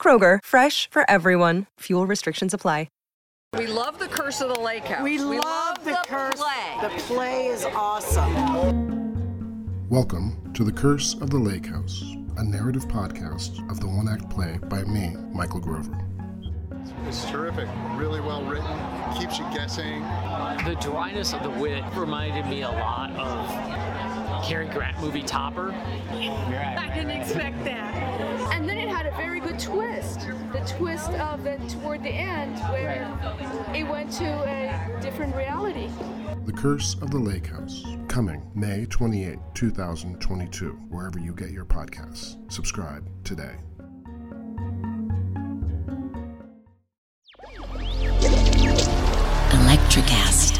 Kroger, fresh for everyone. Fuel restrictions apply. We love the Curse of the Lake House. We, love, the, curse. play. The play is awesome. Welcome to The Curse of the Lake House, a narrative podcast of the one act play by me, Michael Grover. It's terrific. Really well written. Keeps you guessing. The dryness of the wit reminded me a lot of Cary Grant movie Topper. I didn't expect that. And then it had a very good twist. The twist of the toward the end where it went to a different reality. The Curse of the Lake House, coming May 28, 2022, wherever you get your podcasts. Subscribe today. ElectraCast.